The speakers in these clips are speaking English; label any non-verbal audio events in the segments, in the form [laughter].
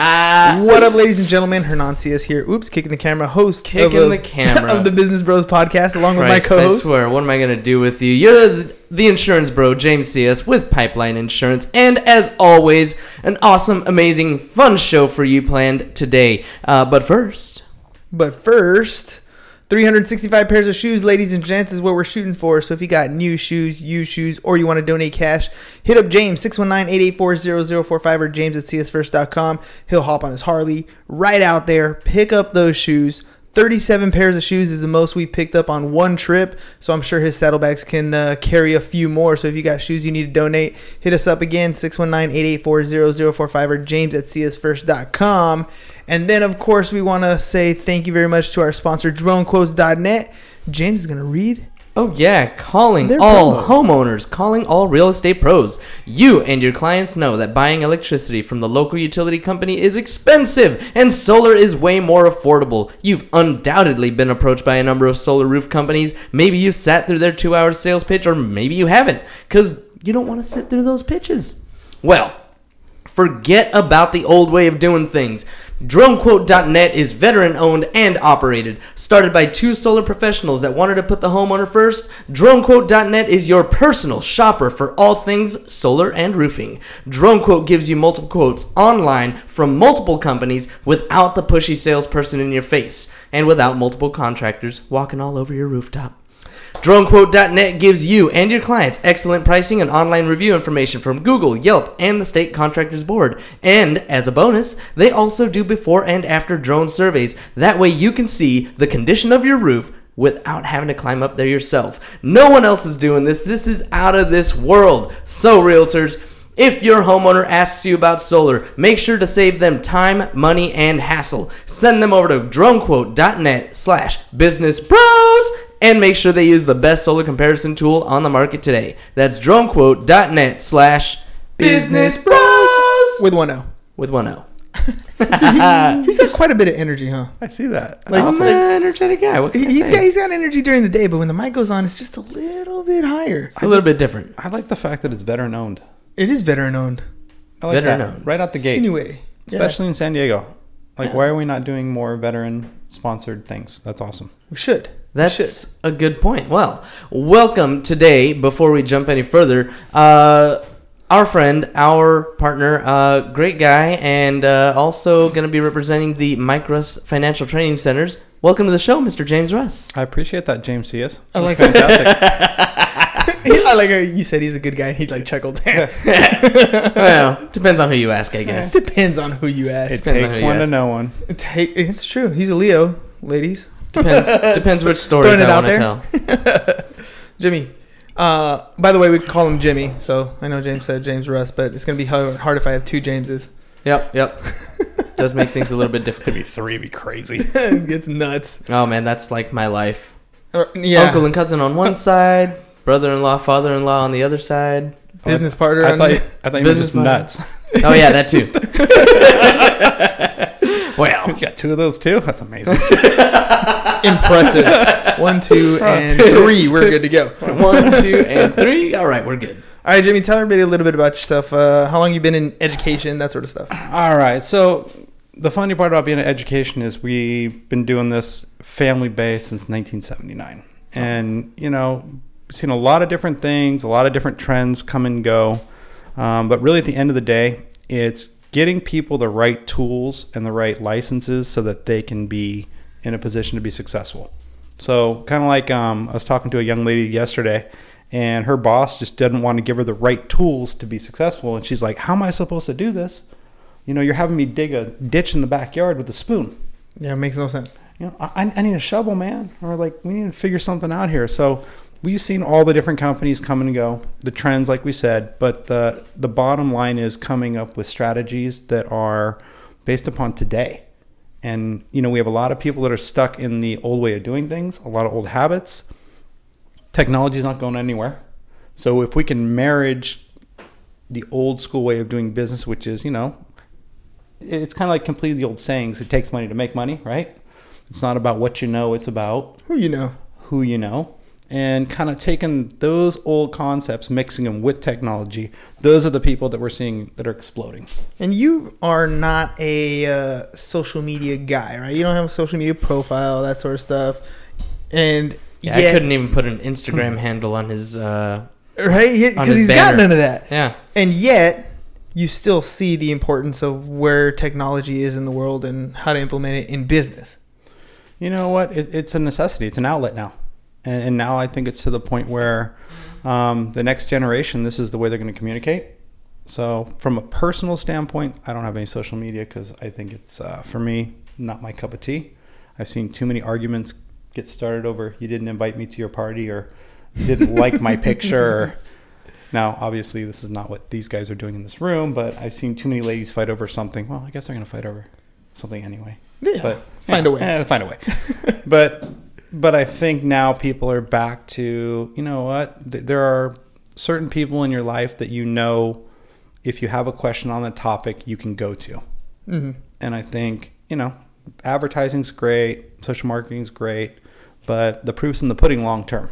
What up, ladies and gentlemen? Hernan Cias here. Oops, kicking the camera. Host Kicking of, a- the camera. [laughs] of the Business Bros podcast, along with my I co-host. swear, what am I gonna do with you? You're the, the insurance bro, James Cias with Pipeline Insurance, and as always, an awesome, amazing, fun show for you planned today. Uh, but first, But first, 365 pairs of shoes, ladies and gents, is what we're shooting for. So if you got new shoes, used shoes, or you want to donate cash, hit up James 619-884-0045 or James at csfirst.com. He'll hop on his Harley right out there, pick up those shoes. 37 pairs of shoes is the most we picked up on one trip. So I'm sure his saddlebags can uh, carry a few more. So if you got shoes you need to donate, hit us up again 619-884-0045 or James at csfirst.com. And then, of course, we want to say thank you very much to our sponsor, DroneQuotes.net. James is going to read. oh yeah, calling Their all promo. homeowners, calling all real estate pros. You and your clients know that buying electricity from the local utility company is expensive, and solar is way more affordable. You've undoubtedly been approached by a number of solar roof companies. Maybe you sat through their two-hour sales pitch, or maybe you haven't, because you don't want to sit through those pitches. Well, Forget about the old way of doing things. DroneQuote.net is veteran owned and operated. Started by two solar professionals that wanted to put the homeowner first, DroneQuote.net is your personal shopper for all things solar and roofing. DroneQuote gives you multiple quotes online from multiple companies without the pushy salesperson in your face and without multiple contractors walking all over your rooftop. DroneQuote.net gives you and your clients excellent pricing and online review information from Google, Yelp, and the State Contractors Board. And as a bonus, they also do before and after drone surveys. That way you can see the condition of your roof without having to climb up there yourself. No one else is doing this. This is out of this world. So, realtors, if your homeowner asks you about solar, make sure to save them time, money, and hassle. Send them over to dronequote.net slash business bros and make sure they use the best solar comparison tool on the market today. That's dronequote.net slash business bros With one O. with one O. [laughs] He's got quite a bit of energy, huh? I see that. Like, I'm an like- energetic guy. What can he- I he's say? got he's got energy during the day, but when the mic goes on, it's just a little bit higher. it's a little bit different. I like the fact that it's veteran owned. It is veteran owned. I like Veteran that. owned. Right out the gate. Anyway, Especially in San Diego. Like, Yeah. why are we not doing more veteran sponsored things? That's awesome. we should. We should. That's a good point. Well, welcome today. Before we jump any further, uh, our friend, our partner, uh, great guy, and uh, also going to be representing the Micros Financial Training Centers. Welcome to the show, Mr. James Russ. I appreciate that, James Cias I like That's fantastic. [laughs] [laughs] I like how you said he's a good guy. and He like chuckled. [laughs] well, depends on who you ask, I guess. Depends on who you ask. it Depends takes who you one to ask. know one. It ta- it's true. He's a Leo, ladies. Depends. [laughs] Depends which stories it I want to tell. [laughs] Jimmy. Uh, by the way, we call him Jimmy. So I know James said James Russ, but it's gonna be hard, hard if I have two Jameses. Yep, yep. [laughs] Does make things a little bit difficult. To be three, be crazy. it gets nuts. Oh man, that's like my life. Or, yeah. Uncle and cousin on one side, brother-in-law, father-in-law on the other side. business partner. I on thought, the- I thought you were Business just partner. nuts. Oh yeah, that too. Well, [laughs] You got two of those too? That's amazing. [laughs] impressive. One, two, [laughs] and three. We're good to go. one, two, and three. All right, we're good. All right, Jimmy. Tell everybody a little bit about yourself. Uh, how long you been in education, that sort of stuff. All right. So the funny part about being in education is we've been doing this family based since 1979, and you know, seen a lot of different things, a lot of different trends come and go. Um, but really, at the end of the day, it's getting people the right tools and the right licenses so that they can be in a position to be successful. So kind of like um, I was talking to a young lady yesterday, and her boss just didn't want to give her the right tools to be successful, and she's like, "How am I supposed to do this? You know, you're having me dig a ditch in the backyard with a spoon." Yeah, it makes no sense. you know, I, I need a shovel, man. Or like, we need to figure something out here. So we've seen all the different companies come and go, the trends, like we said, but the, the bottom line is coming up with strategies that are based upon today. And, you know, we have a lot of people that are stuck in the old way of doing things, a lot of old habits. Technology is not going anywhere. So if we can marriage the old school way of doing business, which is, you know, it's kind of like completely the old sayings it takes money to make money, right? It's not about what you know, it's about Who you know? who you know. And kind of taking those old concepts, mixing them with technology, those are the people that we're seeing that are exploding. And you are not a uh, social media guy, right? You don't have a social media profile, that sort of stuff. And Yeah, yet- I couldn't even put an Instagram handle on his. Uh, right? Because his he's got none of that. yeah, And yet, you still see the importance of where technology is in the world and how to implement it in business. You know what? It, it's a necessity. It's an outlet now, and, and now I think it's to the point where um, the next generation, this is the way they're going to communicate. So, from a personal standpoint, I don't have any social media because I think it's uh, for me not my cup of tea. I've seen too many arguments get started over you didn't invite me to your party or you didn't like my picture. [laughs] Now, obviously, this is not what these guys are doing in this room, but I've seen too many ladies fight over something. Well, I guess they're going to fight over something anyway. Yeah, But find yeah, a way. eh, find a way. [laughs] but but I think now people are back to you know what there are certain people in your life that you know if you have a question on the topic you can go to. hmm And I think you know advertising's great, social marketing's great, but the proof's in the pudding long term.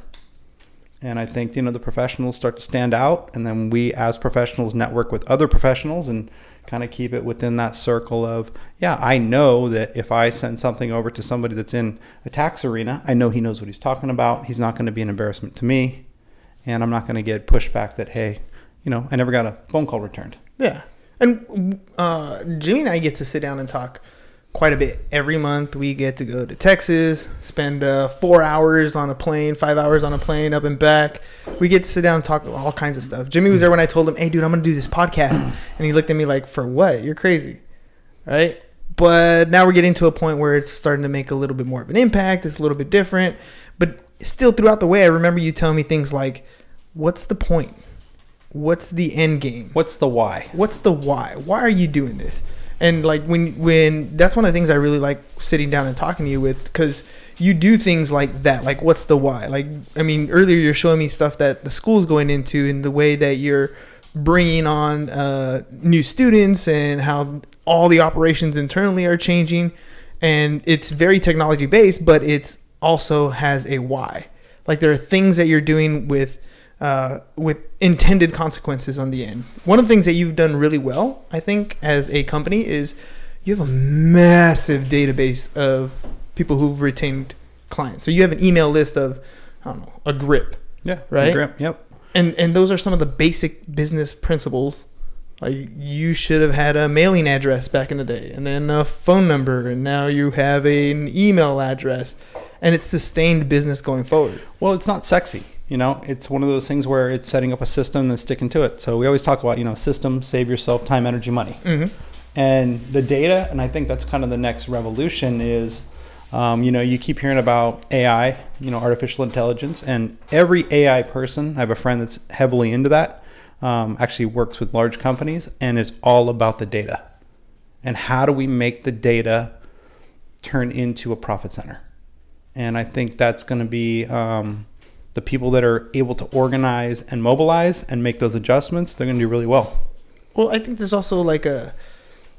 And I think you know the professionals start to stand out, and then we as professionals network with other professionals and kind of keep it within that circle of yeah i know that if i send something over to somebody that's in a tax arena i know he knows what he's talking about he's not going to be an embarrassment to me and i'm not going to get pushback that hey you know i never got a phone call returned Yeah. And uh, Jimmy and I get to sit down and talk quite a bit. Every month we get to go to Texas, spend uh, four hours on a plane, five hours on a plane up and back. We get to sit down and talk all kinds of stuff. Jimmy was there when I told him, hey, dude, I'm going to do this podcast. [clears throat] And he looked at me like, for what? You're crazy. Right? But now we're getting to a point where it's starting to make a little bit more of an impact. It's a little bit different. But still, throughout the way, I remember you telling me things like, what's the point? What's the end game? what's the why what's the why why are you doing this and like when when that's one of the things i really like sitting down and talking to you with because you do things like that like what's the why? Like i mean earlier you're showing me stuff that the school's going into and the way that you're bringing on uh, new students and how all the operations internally are changing. And it's very technology based but it's also has a why. Like there are things that you're doing with uh, with intended consequences on the end. One of the things that you've done really well, I think, as a company is you have a massive database of people who've retained clients. So you have an email list of, I don't know, a grip. yeah Right? grip, yep And and those are some of the basic business principles. Like you should have had a mailing address back in the day, and then a phone number, and now you have an email address, and it's sustained business going forward. Well, it's not sexy. You know, it's one of those things where it's setting up a system and sticking to it. So we always talk about, you know, system, save yourself time, energy, money. Mm-hmm. And the data, and I think that's kind of the next revolution is, um, you know, you keep hearing about AI, you know, artificial intelligence, and every AI person, I have a friend that's heavily into that, um, actually works with large companies, and it's all about the data. And how do we make the data turn into a profit center? And I think that's going to be um, the people that are able to organize and mobilize and make those adjustments. They're going to do really well. Well, I think there's also like a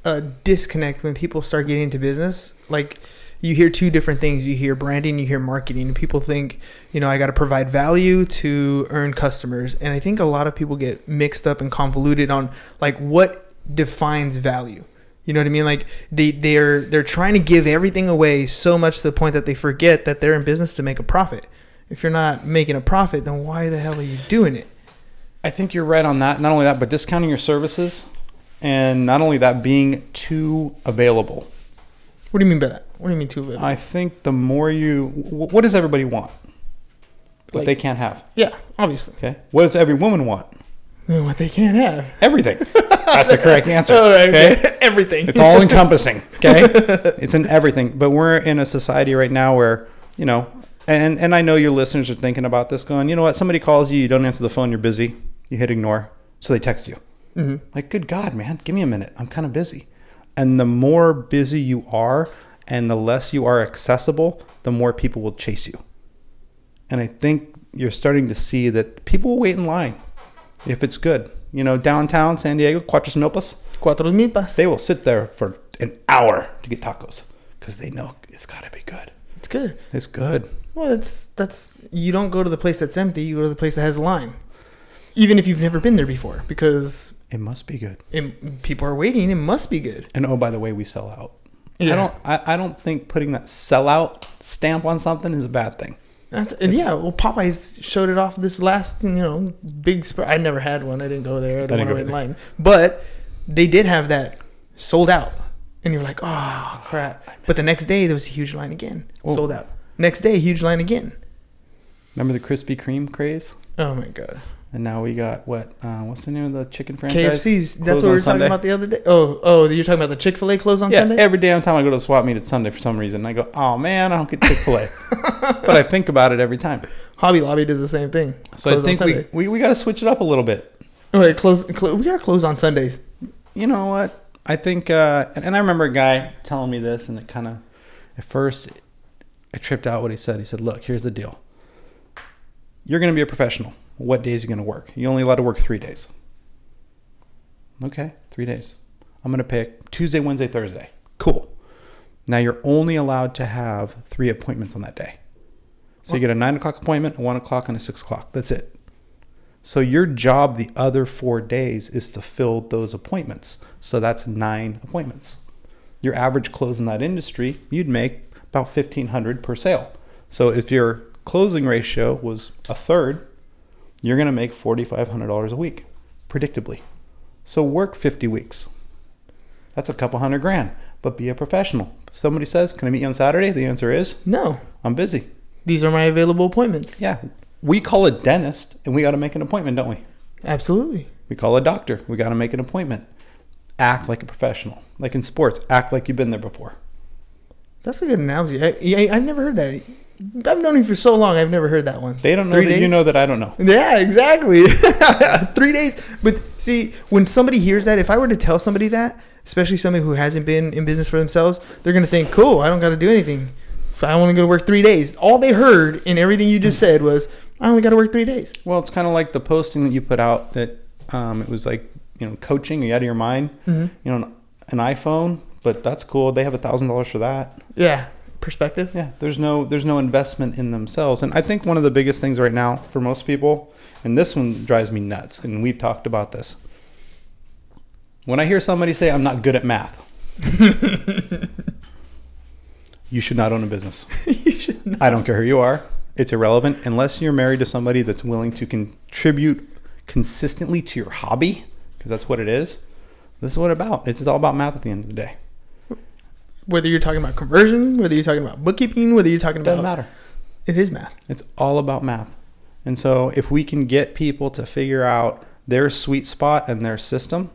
a disconnect when people start getting into business. Like you hear two different things. You hear branding, you hear marketing. People think, you know, I got to provide value to earn customers. And I think a lot of people get mixed up and convoluted on like what defines value. You know what I mean? Like they they're they're trying to give everything away so much to the point that they forget that they're in business to make a profit. If you're not making a profit, then why the hell are you doing it? I think you're right on that. Not only that, but discounting your services, and not only that, being too available. What do you mean by that? What do you mean too available? I think the more you, wh- what does everybody want? What Like- they can't have. yeah, obviously. Okay. What does every woman want? What they can't have. Everything. [laughs] That's the correct answer. All right, okay? okay. [laughs] Everything. It's all encompassing. [laughs] Okay. it's in everything. But we're in a society right now where, you know, and, and I know your listeners are thinking about this going, you know what? Somebody calls you, you don't answer the phone, you're busy. You hit ignore. So they text you. Mm-hmm. Like, good God, man, give me a minute. I'm kind of busy. And the more busy you are and the less you are accessible, the more people will chase you. And I think you're starting to see that people will wait in line if it's good. You know, downtown San Diego, Cuatro Milpas, Cuatro milpas. they will sit there for an hour to get tacos because they know it's got to be good. It's good. It's good. Well, that's that's you don't go to the place that's empty. You go to the place that has a line, even if you've never been there before, because It must be good. it, people are waiting. It must be good. And oh, by the way, we sell out. Yeah. I don't. I, I don't think putting that sellout stamp on something is a bad thing. That's, yeah, well, Popeyes showed it off this last, you know, big. Sp- I never had one. I didn't go there. I didn't didn't want to wait in line. But they did have that sold out, and you're like, oh crap! But the next day there was a huge line again, Oh. sold out. Next day, huge line again. Remember the Krispy Kreme craze? Oh my god! And now we got what? Uh, what's the name of the chicken franchise? KFC's. That's what we were Sunday? talking about the other day. Oh, oh, you're talking about the Chick Fil A close on Yeah, Sunday. every damn time I go to the swap meet, it's Sunday for some reason. I go, oh man, I don't get Chick Fil A, [laughs] but I think about it every time. Hobby Lobby does the same thing. So I Close on think we, we, we got to switch it up a little bit. Wait, close, close. We are closed on Sundays. you know what? I think, uh, and, and I remember a guy telling me this, and it kind of, at first, I tripped out what he said. He said, "Look, here's the deal. You're going to be a professional. What days are you going to work? You're only allowed to work three days. Okay, three days. I'm going to pick Tuesday, Wednesday, Thursday. Cool. Now you're only allowed to have three appointments on that day. So you get a nine o'clock appointment, a one o'clock, and a six o'clock. That's it. So your job the other four days is to fill those appointments. So that's nine appointments. Your average close in that industry, you'd make about fifteen hundred per sale. So if your closing ratio was a third, you're going to make forty five hundred dollars a week, predictably. So work fifty weeks. That's a couple hundred grand. But be a professional. Somebody says, "Can I meet you on Saturday?" The answer is, No, "I'm busy." these are my available appointments. Yeah, we call a dentist, and we got to make an appointment, don't we? Absolutely. We call a doctor. We got to make an appointment. Act like a professional. Like in sports, act like you've been there before. That's a good analogy. I, I, I've never heard that. I've known you for so long. I've never heard that one. They don't know Three that you know that I don't know. Yeah, exactly. [laughs] Three days. But see, when somebody hears that, if I were to tell somebody that, especially somebody who hasn't been in business for themselves, they're gonna think, "Cool, I don't got to do anything. So I'm only gonna work three days." All they heard in everything you just said was, "I only got to work three days." Well, it's kind of like the posting that you put out that um, it was like you know coaching. Are you out of your mind? Mm-hmm. You know, an, an iPhone, but that's cool. They have a thousand dollars for that. Yeah, perspective. Yeah, there's no there's no investment in themselves, and I think one of the biggest things right now for most people, and this one drives me nuts, and we've talked about this. When I hear somebody say I'm not good at math, [laughs] you should not own a business. [laughs] you should know. I don't care who you are; it's irrelevant unless you're married to somebody that's willing to contribute consistently to your hobby, because that's what it is. This is what it's about. It's all about math at the end of the day. Whether you're talking about conversion, whether you're talking about bookkeeping, whether you're talking It doesn't about matter. it is math. It's all about math. And so if we can get people to figure out their sweet spot and their system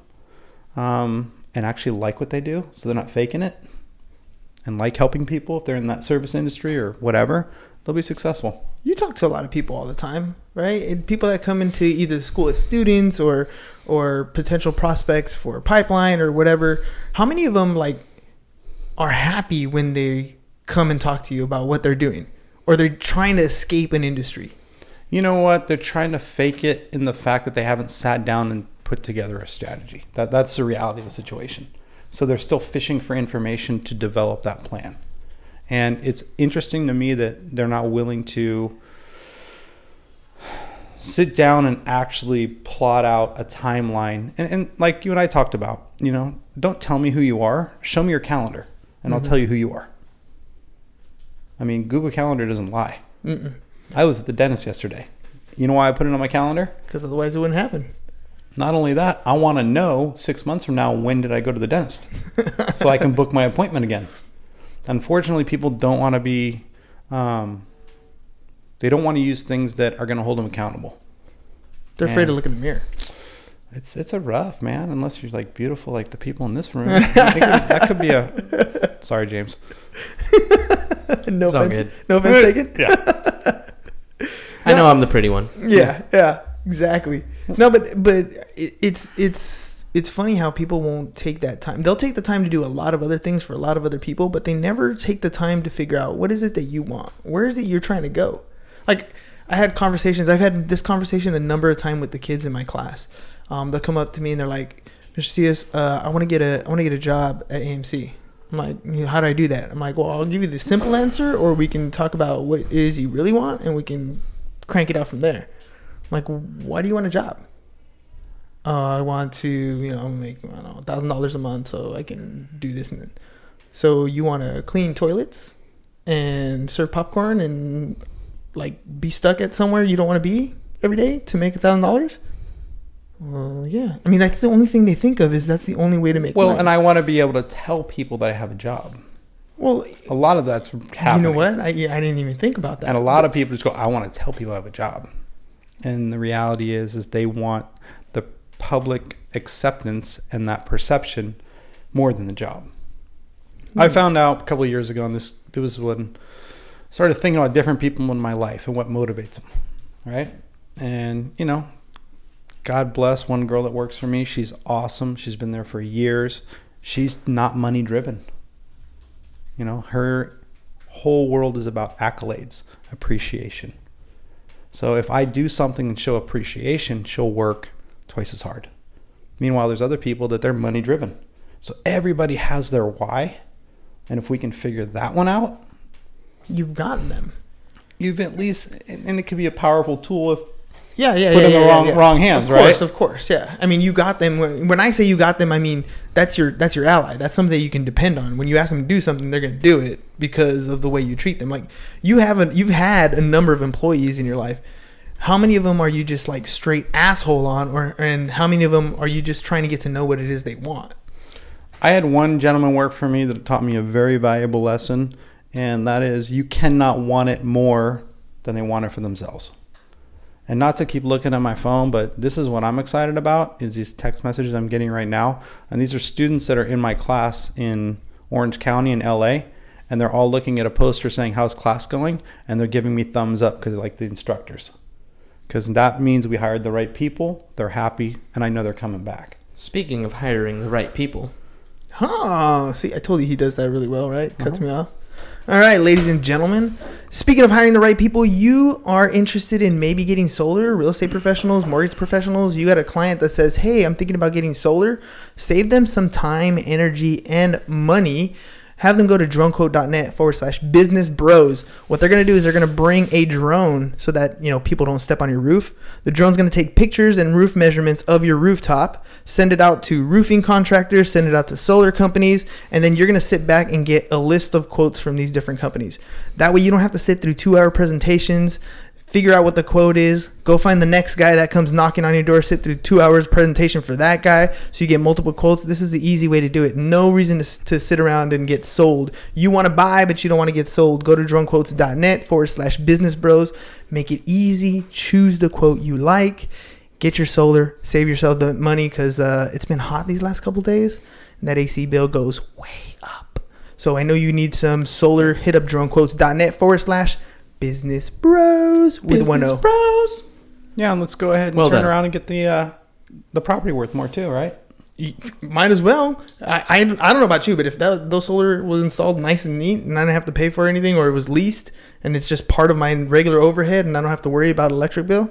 um, and actually like what they do, so they're not faking it and like helping people if they're in that service industry or whatever, they'll be successful. You talk to a lot of people all the time, right? And people that come into either the school as students or or potential prospects for a pipeline or whatever. How many of them like are happy when they come and talk to you about what they're doing, or they're trying to escape an industry? You know what? They're trying to fake it in the fact that they haven't sat down and put together a strategy. That that's the reality of the situation. So they're still fishing for information to develop that plan. And it's interesting to me that they're not willing to sit down and actually plot out a timeline. And, and like you and I talked about, you know, don't tell me who you are. Show me your calendar, and I'll tell you who you are. I mean, Google Calendar doesn't lie. Mm-mm. I was at the dentist yesterday. You know why I put it on my calendar? Because otherwise, it wouldn't happen. Not only that, I want to know six months from now when did I go to the dentist, [laughs] so I can book my appointment again. Unfortunately, people don't want to be. Um, they don't want to use things that are going to hold them accountable. They're afraid to look in the mirror. It's it's a rough man unless you're like beautiful like the people in this room. I think that could be a. [laughs] Sorry, James. [laughs] no It's offense. No offense taken. Yeah. [laughs] I know I'm the pretty one. Yeah, yeah, exactly. No, but but it, it's it's it's funny how people won't take that time. They'll take the time to do a lot of other things for a lot of other people, but they never take the time to figure out what is it that you want. Where is it you're trying to go? Like I had conversations. I've had this conversation a number of times with the kids in my class. Um, they'll come up to me and they're like, "Mr. Cias, uh, I want to get a I want to get a job at AMC." I'm like, you know, how do I do that? I'm like, well, I'll give you the simple answer, or we can talk about what it is you really want, and we can crank it out from there. I'm like, why do you want a job? Uh, I want to, you know, make I don't know, thousand dollars a month so I can do this and that. So you want to clean toilets and serve popcorn and like be stuck at somewhere you don't want to be every day to make a thousand dollars? Well, yeah. I mean, that's the only thing they think of is that's the only way to make Well, money. and I want to be able to tell people that I have a job. well, A lot of that's happening. you know what? I I didn't even think about that. And a lot of people just go, I want to tell people I have a job. And the reality is, is they want the public acceptance and that perception more than the job. I hmm. found out a couple of years ago, and this it was when I started thinking about different people in my life and what motivates them, right? And you know, God bless one girl that works for me. She's awesome. She's been there for years. She's not money driven. You know, her whole world is about accolades, appreciation. So if I do something and show appreciation, she'll work twice as hard. Meanwhile, there's other people that they're money driven. So everybody has their why. And if we can figure that one out, You've gotten them. you've at least, and and it could be a powerful tool if Yeah, yeah, Put yeah, in the wrong- yeah. wrong hands, of course, right? Of course, yeah. I mean, you got them. When, when I say you got them, I mean that's your that's your ally. That's something that you can depend on. When you ask them to do something, they're going to do it because of the way you treat them. Like you haven't you've had a number of employees in your life. How many of them are you just like straight asshole on, or and how many of them are you just trying to get to know what it is they want? I had one gentleman work for me that taught me a very valuable lesson, and that is you cannot want it more than they want it for themselves. And not to keep looking at my phone, but this is what I'm excited about is these text messages I'm getting right now. And these are students that are in my class in Orange County in LA, and they're all looking at a poster saying how's class going, and they're giving me thumbs up because they like the instructors. Because that means we hired the right people, they're happy, and I know they're coming back. Speaking of hiring the right people, Huh. See, I told you he does that really well, right? Cuts uh-huh. me off. All right, ladies and gentlemen. Speaking of hiring the right people, you are interested in maybe getting solar, real estate professionals, mortgage professionals. You got a client that says, Hey, I'm thinking about getting solar. Save them some time, energy, and money. Have them go to dronequote.net forward slash business bros. What they're going to do is they're going to bring a drone so that, you know, people don't step on your roof. The drone's going to take pictures and roof measurements of your rooftop, send it out to roofing contractors, send it out to solar companies, and then you're going to sit back and get a list of quotes from these different companies. That way you don't have to sit through two hour presentations, figure out what the quote is, go find the next guy that comes knocking on your door, sit through two hours presentation for that guy, so you get multiple quotes. This is the easy way to do it. No reason to, to sit around and get sold. You want to buy, but you don't want to get sold. Go to dronequotes.net forward slash business bros. Make it easy. Choose the quote you like. Get your solar. Save yourself the money because uh, it's been hot these last couple days. And that AC bill goes way up. So I know you need some solar. Hit up dronequotes.net forward slash business bros with one O. bros. Yeah, and let's go ahead and Well turn done. around and get the uh, the property worth more too, right? You- Might as well. I, I, I don't know about you, but if that those solar was installed nice and neat, and I didn't have to pay for anything, or it was leased, and it's just part of my regular overhead, and I don't have to worry about electric bill,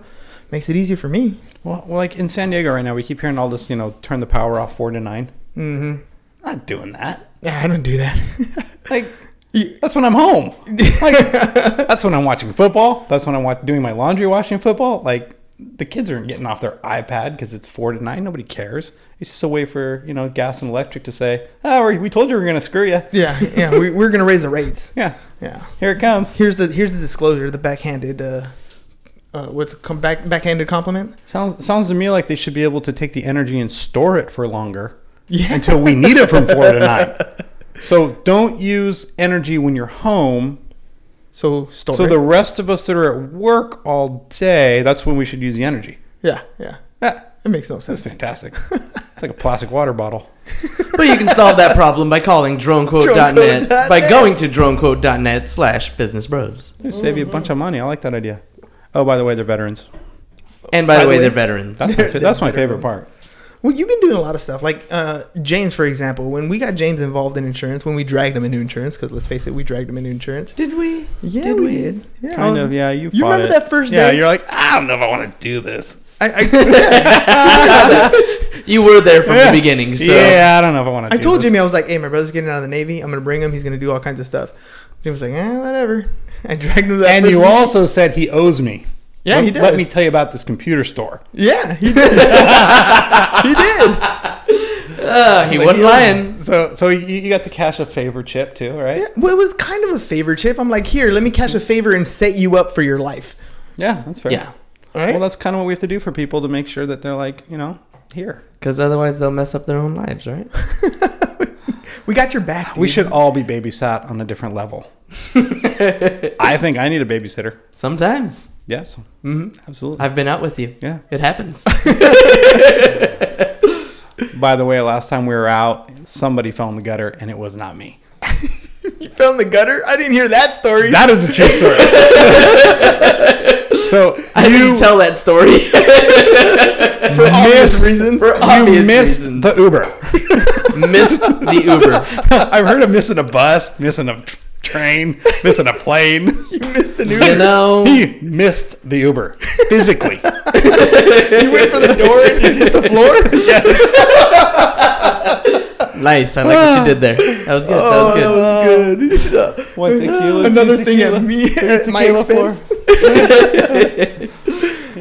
makes it easier for me. Well, well, like in San Diego right now, we keep hearing all this, you know, turn the power off four to nine. Mm-hmm. Not doing that. Yeah, I don't do that. Like that's when I'm home. Like [laughs] that's when I'm watching football. That's when I'm watch- doing my laundry, watching football. Like the kids aren't getting off their iPad because it's four to nine. Nobody cares. It's just a way for you know gas and electric to say, "Oh, we- we told you we are going to screw you." yeah, yeah, we, we're gonna raise the rates. Yeah, Yeah. here it comes. Here's the here's the disclosure, the backhanded, uh, uh, what's it, com- back backhanded compliment? Sounds sounds to me like they should be able to take the energy and store it for longer Yeah. until we need it from four to nine. [laughs] So don't use energy when you're home. So store So it. the rest of us that are at work all day, that's when we should use the energy. yeah, yeah, Yeah, it makes no that's sense. fantastic. [laughs] it's like a plastic water bottle. But you can solve that problem by calling dronequote.net Dronequote.net. by going to dronequote.net slash business bros. It'll save you a bunch of money. I like that idea. Oh, by the way, they're veterans. And by, By the the way, way- they're veterans. That's my, that's my favorite part. Well, you've been doing a lot of stuff. Like uh, James, for example, when we got James involved in insurance, when we dragged him into insurance, because let's face it, we dragged him into insurance. Did we? Yeah, Did we, we? did. Yeah, Kind of, yeah. You, You remember it. that first day? Yeah, day? you're like, I don't know if I want to do this. I, I, [laughs] yeah. You were there from Yeah. the beginning, so yeah, I don't know if I want to. I do told this. Jimmy, I was like, "Hey, my brother's getting out of the Navy. I'm gonna bring him. He's gonna do all kinds of stuff." Jimmy was like, "Eh, whatever." [laughs] I dragged him to that. And first you meeting. also said he owes me. Yeah, let, he does. Let me tell you about this computer store. Yeah, he did. [laughs] he did. uh, he wasn't lying. So, so you, you got to cash a favor chip too, right? Yeah, well, it was kind of a favor chip. I'm like, here, let me cash a favor and set you up for your life. Yeah, that's fair. Yeah, All right. Well, that's kind of what we have to do for people to make sure that they're like, you know, here. because otherwise they'll mess up their own lives, right? [laughs] we got your back. We should all be babysat on a different level. [laughs] I think I need a babysitter. Sometimes. Yes, hmm absolutely. I've been out with you. yeah. It happens. [laughs] By the way, last time we were out, somebody fell in the gutter, and it was not me. [laughs] You fell in the gutter. I didn't hear that story. That is a true story. [laughs] so I didn't tell that story. for obvious reasons. For obvious you missed reasons. the Uber. Missed the Uber. I've heard of missing a bus, missing a train, missing a plane. [laughs] you missed the news. You know, He missed the Uber physically. [laughs] you went for the door and you hit the floor. [laughs] nice. I like what you did there. That was good. Oh, that was oh, good. that was good. One tequila, Another two thing tequila, at me at my tequila, expense. four.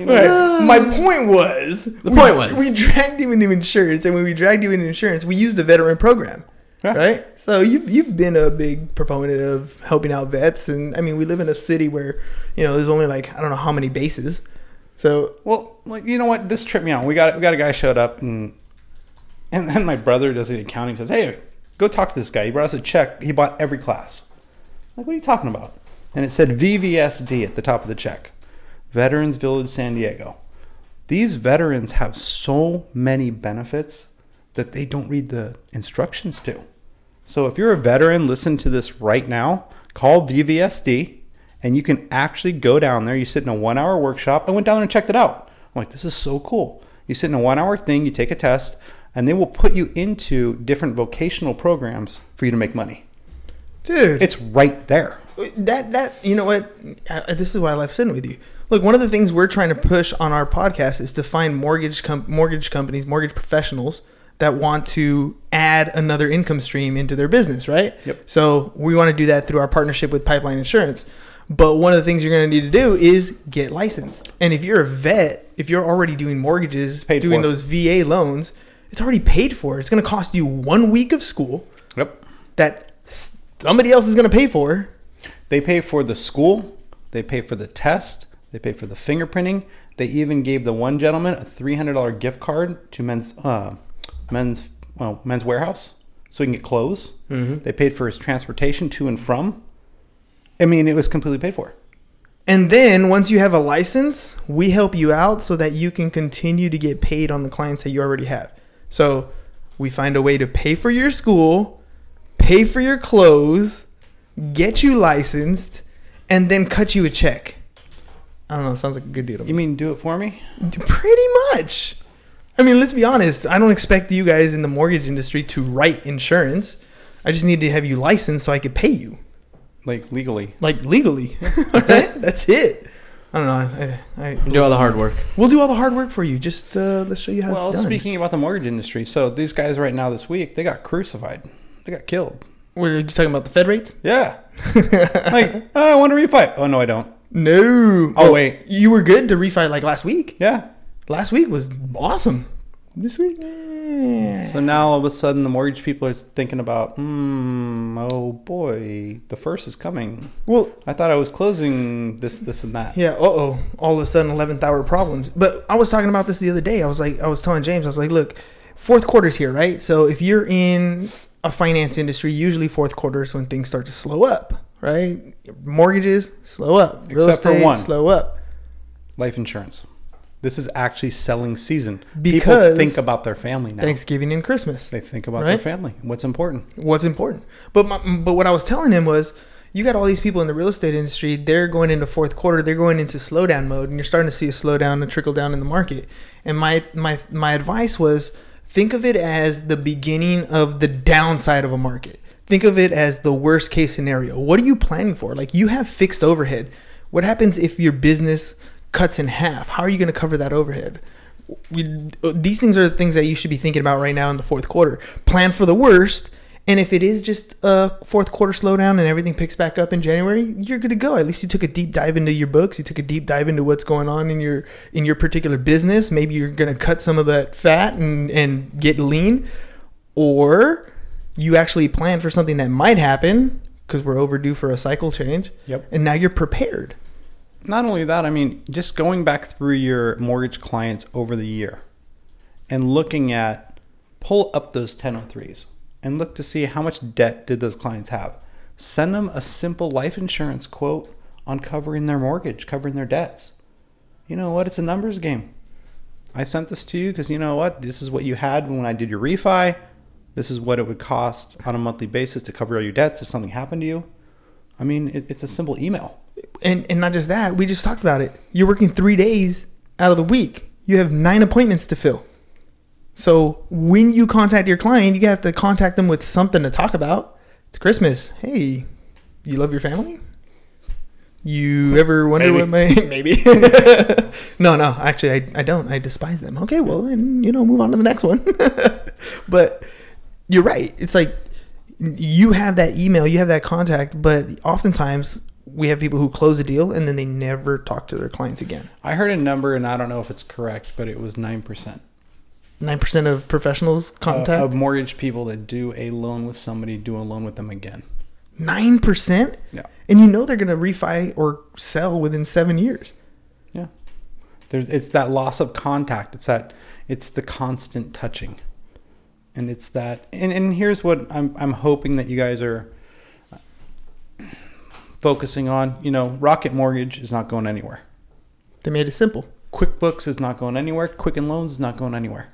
Right. My point was the point was- we dragged you into insurance, and when we dragged you into insurance, we used the veteran program, Yeah. Right? So you've you've been a big proponent of helping out vets, and I mean we live in a city where you know there's only like I don't know how many bases, so Well, like you know what? This tripped me out. We got we got a guy showed up and and then my brother does the accounting. Says, "Hey, go talk to this guy. He brought us a check. He bought every class." Like, what are you talking about? And it said VVSD at the top of the check, Veterans Village, San Diego. These veterans have so many benefits that they don't read the instructions to. So if you're a veteran, listen to this right now. Call VVSD, and you can actually go down there. You sit in a one-hour workshop. I went down there and checked it out. I'm like, this is so cool. You sit in a one-hour thing. You take a test, and they will put you into different vocational programs for you to make money. dude, It's right there. that that you know what this is why I left sitting with you. Look, one of the things we're trying to push on our podcast is to find mortgage com- mortgage companies, mortgage professionals that want to add another income stream into their business, right? Yep. So we want to do that through our partnership with Pipeline Insurance. But one of the things you're going to need to do is get licensed. And if you're a vet, if you're already doing mortgages, paid doing for. those VA loans, it's already paid for. It's going to cost you one week of school Yep. that somebody else is going to pay for. They pay for the school. They pay for the test. They pay for the fingerprinting. They even gave the one gentleman a three hundred dollar gift card to men's uh, men's well Men's Wearhouse so he can get clothes. Mm-hmm. They paid for his transportation to and from. I mean, it was completely paid for. And then once you have a license, we help you out so that you can continue to get paid on the clients that you already have. So we find a way to pay for your school, pay for your clothes, get you licensed, and then cut you a check. I don't know. It sounds like a good deal to me. You mean do it for me? Pretty much. I mean, let's be honest. I don't expect you guys in the mortgage industry to write insurance. I just need to have you licensed so I could pay you, Like legally? like legally. [laughs] That's it. That's it. I don't know. I, I, Do all the hard work. We'll do all the hard work for you. Just uh, let's show you how Well, it's done. speaking about the mortgage industry, so these guys right now this week they got crucified. They got killed. Were you talking about the Fed rates? Yeah. [laughs] like, oh, I want to refi. Oh no, I don't. No. Oh, wait. You were good to refi like last week. Yeah. Last week was awesome. This week, eh. So now all of a sudden the mortgage people are thinking about, hmm, oh boy, the first is coming. well, I thought I was closing this, this, and that. yeah. Uh oh. All of a sudden, eleventh hour problems. But I was talking about this the other day. I was like, I was telling James, I was like, look, fourth quarter's here, right? So if you're in a finance industry, usually fourth quarter is when things start to slow up, right? Mortgages slow up, real Except for one. slow up. Life insurance. This is actually selling season. Because- People think about their family now. Thanksgiving and Christmas. They think about Right? their family. What's important? what's important. But my, but what I was telling him was, you got all these people in the real estate industry. They're going into fourth quarter. They're going into slowdown mode, and you're starting to see a slowdown and trickle down in the market. And my my my advice was, think of it as the beginning of the downside of a market. Think of it as the worst case scenario. What are you planning for? Like you have fixed overhead. What happens if your business cuts in half? How are you going to cover that overhead? we, these things are the things that you should be thinking about right now in the fourth quarter. Plan for the worst, and if it is just a fourth quarter slowdown and everything picks back up in January, you're good to go. At least you took a deep dive into your books. You took a deep dive into what's going on in your in your particular business. Maybe you're going to cut some of that fat and and get lean, or you actually plan for something that might happen because we're overdue for a cycle change. Yep. And now you're prepared. Not only that, I mean, just going back through your mortgage clients over the year and looking at pull up those 1003s and look to see how much debt did those clients have. Send them a simple life insurance quote on covering their mortgage, covering their debts. You know what? It's a numbers game. I sent this to you because you know what? This is what you had when I did your refi. This is what it would cost on a monthly basis to cover all your debts if something happened to you. I mean, it, it's a simple email. And and not just that, we just talked about it. You're working three days out of the week. You have nine appointments to fill. So when you contact your client, you have to contact them with something to talk about. It's Christmas. Hey, you love your family? You ever wonder what my [laughs] maybe? [laughs] no, no. Actually, I, I don't. I despise them. Okay, well then you know move on to the next one. [laughs] but you're right. It's like you have that email, you have that contact, but oftentimes we have people who close a deal and then they never talk to their clients again. I heard a number, and I don't know if it's correct, but it was nine percent Nine percent of professionals uh, contact. of mortgage people that do a loan with somebody do a loan with them again. Nine percent, Yeah, and you know they're going to refi or sell within seven years. yeah. There's it's that loss of contact. It's that it's the constant touching, and it's that. And and here's what I'm I'm hoping that you guys are focusing on. You know, Rocket Mortgage is not going anywhere. They made it simple. QuickBooks is not going anywhere. Quicken Loans is not going anywhere.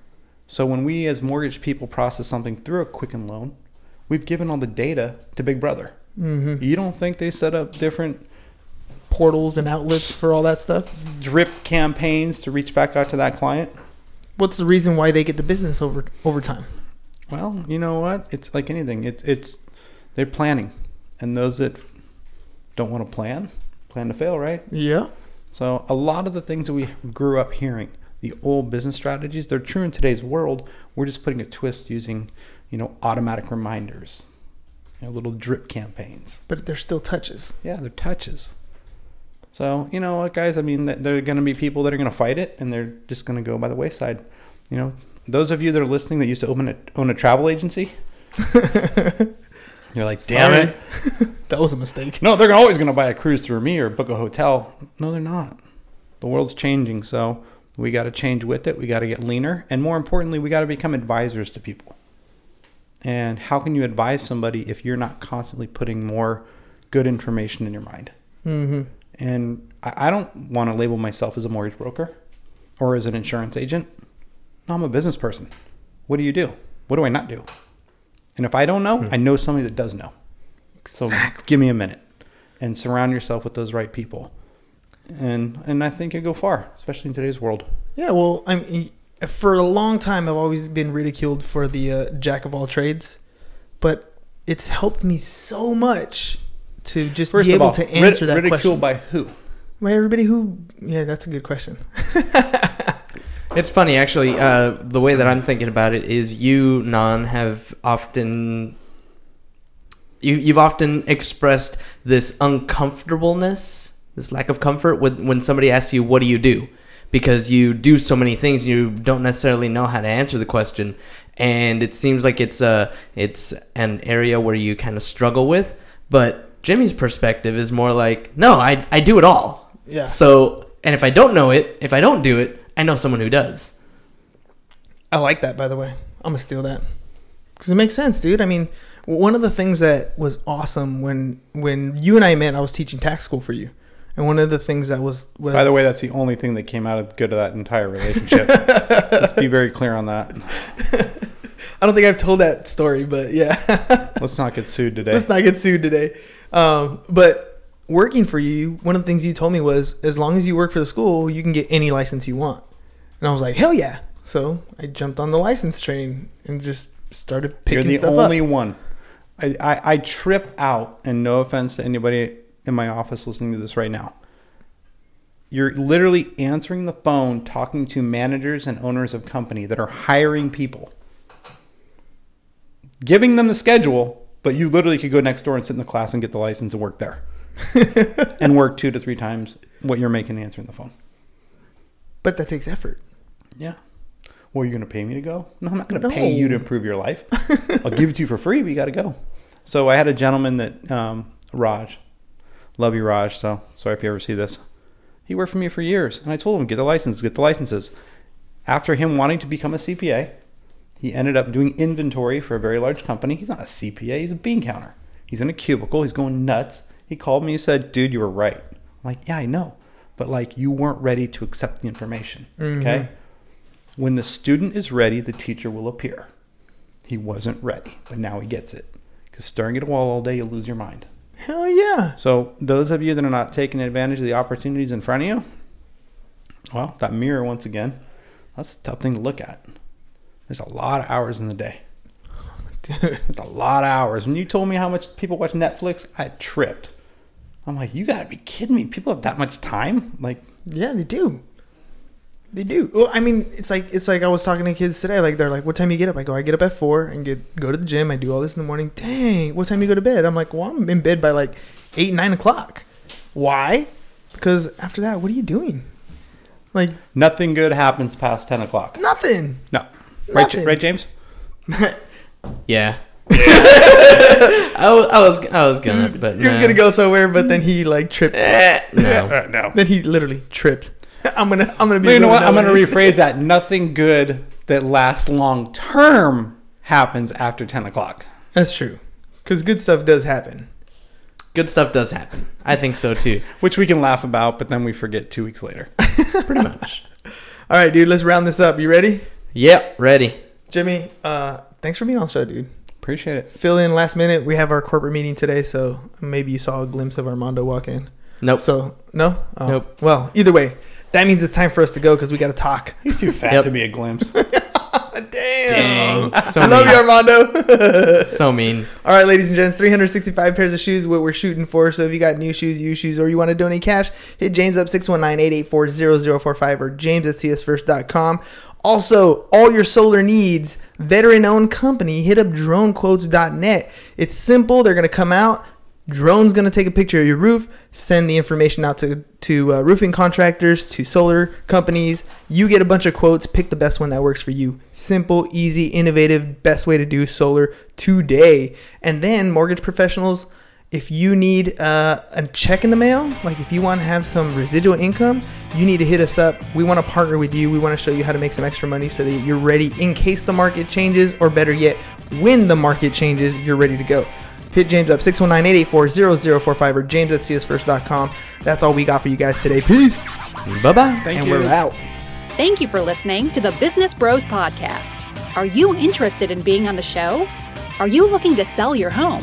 So when we as mortgage people process something through a Quicken Loan, we've given all the data to Big Brother. Mm-hmm. You don't think they set up different Portals and outlets for all that stuff. drip campaigns to reach back out to that client? What's the reason why they get the business over over time? Well, you know what? It's like anything. It's it's they're planning, and those that don't want to plan plan to fail, right? Yeah. So a lot of the things that we grew up hearing, the old business strategies, they're true in today's world. We're just putting a twist using, you know, automatic reminders, you know, little drip campaigns. But they're still touches. Yeah, they're touches. So you know what, guys? I mean, th- there are going to be people that are going to fight it, and they're just going to go by the wayside. You know, those of you that are listening that used to open a, own a travel agency, [laughs] you're like, damn Sorry. it. [laughs] That was a mistake. No, they're always going to buy a cruise through me or book a hotel. No, they're not. The world's changing, so we got to change with it. We got to get leaner, and more importantly, we got to become advisors to people. And how can you advise somebody if you're not constantly putting more good information in your mind? Mm-hmm. And I, I don't want to label myself as a mortgage broker or as an insurance agent. No, I'm a business person. What do you do? What do I not do? And if I don't know, I know somebody that does know. Exactly. So give me a minute and surround yourself with those right people. And and I think you go far, especially in today's world. Yeah, well, I'm for a long time, I've always been ridiculed for the uh, jack of all trades, but it's helped me so much to just First be able all, to rid- answer that ridicule question. by who? By everybody who, yeah, that's a good question. [laughs] It's funny, actually. Uh, the way that I'm thinking about it is, you, Non, have often you you've often expressed this uncomfortableness, this lack of comfort when when somebody asks you, "What do you do?" Because you do so many things, you don't necessarily know how to answer the question, and it seems like it's a it's an area where you kind of struggle with. But Jimmy's perspective is more like, "No, I I do it all." Yeah. So, and if I don't know it, if I don't do it, I know someone who does. I like that, by the way. I'm gonna steal that because it makes sense, dude. I mean, one of the things that was awesome when when you and I met, I was teaching tax school for you, and one of the things that was was By the way, that's the only thing that came out of good of that entire relationship. [laughs] Let's be very clear on that. [laughs] I don't think I've told that story, but yeah, Let's not get sued [laughs] today. let's not get sued today. Um, but working for you, one of the things you told me was as long as you work for the school, you can get any license you want, and I was like, hell yeah! So I jumped on the license train and just started picking You're the only up. one. I, I, I trip out, and no offense to anybody in my office listening to this right now. You're literally answering the phone, talking to managers and owners of company that are hiring people, giving them the schedule, but you literally could go next door and sit in the class and get the license and work there, [laughs] and work two to three times what you're making answering the phone. But that takes effort. Yeah. Well, you're going to pay me to go? No, I'm not going to No. pay you to improve your life. [laughs] I'll give it to you for free, but you got to go. So I had a gentleman that, um, Raj, love you, Raj. So sorry if you ever see this. He worked for me for years, and I told him get the license, get the licenses. After him wanting to become a CPA, he ended up doing inventory for a very large company. He's not a CPA; he's a bean counter. He's in a cubicle. He's going nuts. He called me. He said, "Dude, you were right." I'm like, "Yeah, I know, but like you weren't ready to accept the information." Mm-hmm. Okay. When the student is ready, the teacher will appear. He wasn't ready, but now he gets it. Because staring at a wall all day, you'll lose your mind. Hell yeah! So, those of you that are not taking advantage of the opportunities in front of you, well, that mirror, once again, that's a tough thing to look at. There's a lot of hours in the day. [laughs] Dude, There's a lot of hours. When you told me how much people watch Netflix, I tripped. I'm like, you gotta be kidding me. People have that much time? Like, yeah, they do. They do. Well, I mean, it's like it's like I was talking to kids today. Like they're like, "What time you get up?" I go, "I get up at four and get go to the gym. I do all this in the morning." Dang, what time you go to bed? I'm like, "Well, I'm in bed by like eight, nine o'clock." Why? Because after that, what are you doing? Like nothing good happens past 10 o'clock. nothing. No. Right, right, James? [laughs] Yeah. [laughs] I, was, I was I was gonna, but He was no. gonna go somewhere, but then he like tripped. Eh, no. [laughs] Uh, no. Then he literally tripped. [laughs] I'm gonna I'm gonna be. You know what? I'm going to rephrase that. Nothing good that lasts long term happens after 10 o'clock. That's true. Because good stuff does happen. Good stuff does happen. I think so too. Which we can laugh about, but then we forget two weeks later. Pretty much. All right, dude. Let's round this up. You ready? Yep. Ready. Jimmy, uh, thanks for being on the show, dude. Appreciate it. Fill in last minute. We have our corporate meeting today, so maybe you saw a glimpse of Armando walk in. Nope. So no, oh. Nope. Well, either way, that means it's time for us to go because we got to talk. He's too fat Yep. to be a glimpse. [laughs] Damn. Dang. So I love mean. you, Armando. [laughs] So mean. All right, ladies and gents, 365 pairs of shoes, what we're shooting for. So if you got new shoes, used shoes, or you want to donate cash, hit James up 619-884-0045 or james at csfirst.com. Also, all your solar needs, veteran-owned company, hit up dronequotes.net. It's simple. They're going to come out. Drone's going to take a picture of your roof, send the information out to, to uh, roofing contractors, to solar companies. You get a bunch of quotes, pick the best one that works for you. Simple, easy, innovative, best way to do solar today. And then, mortgage professionals, if you need uh, a check in the mail, like if you want to have some residual income, you need to hit us up. We want to partner with you. We want to show you how to make some extra money so that you're ready in case the market changes, or better yet, when the market changes, you're ready to go. Hit James up 619-884-0045 or james at csfirst.com. That's all we got for you guys today. Peace. Bye bye. Thank and you. we're out. Thank you for listening to the Business Bros Podcast. Are you interested in being on the show? Are you looking to sell your home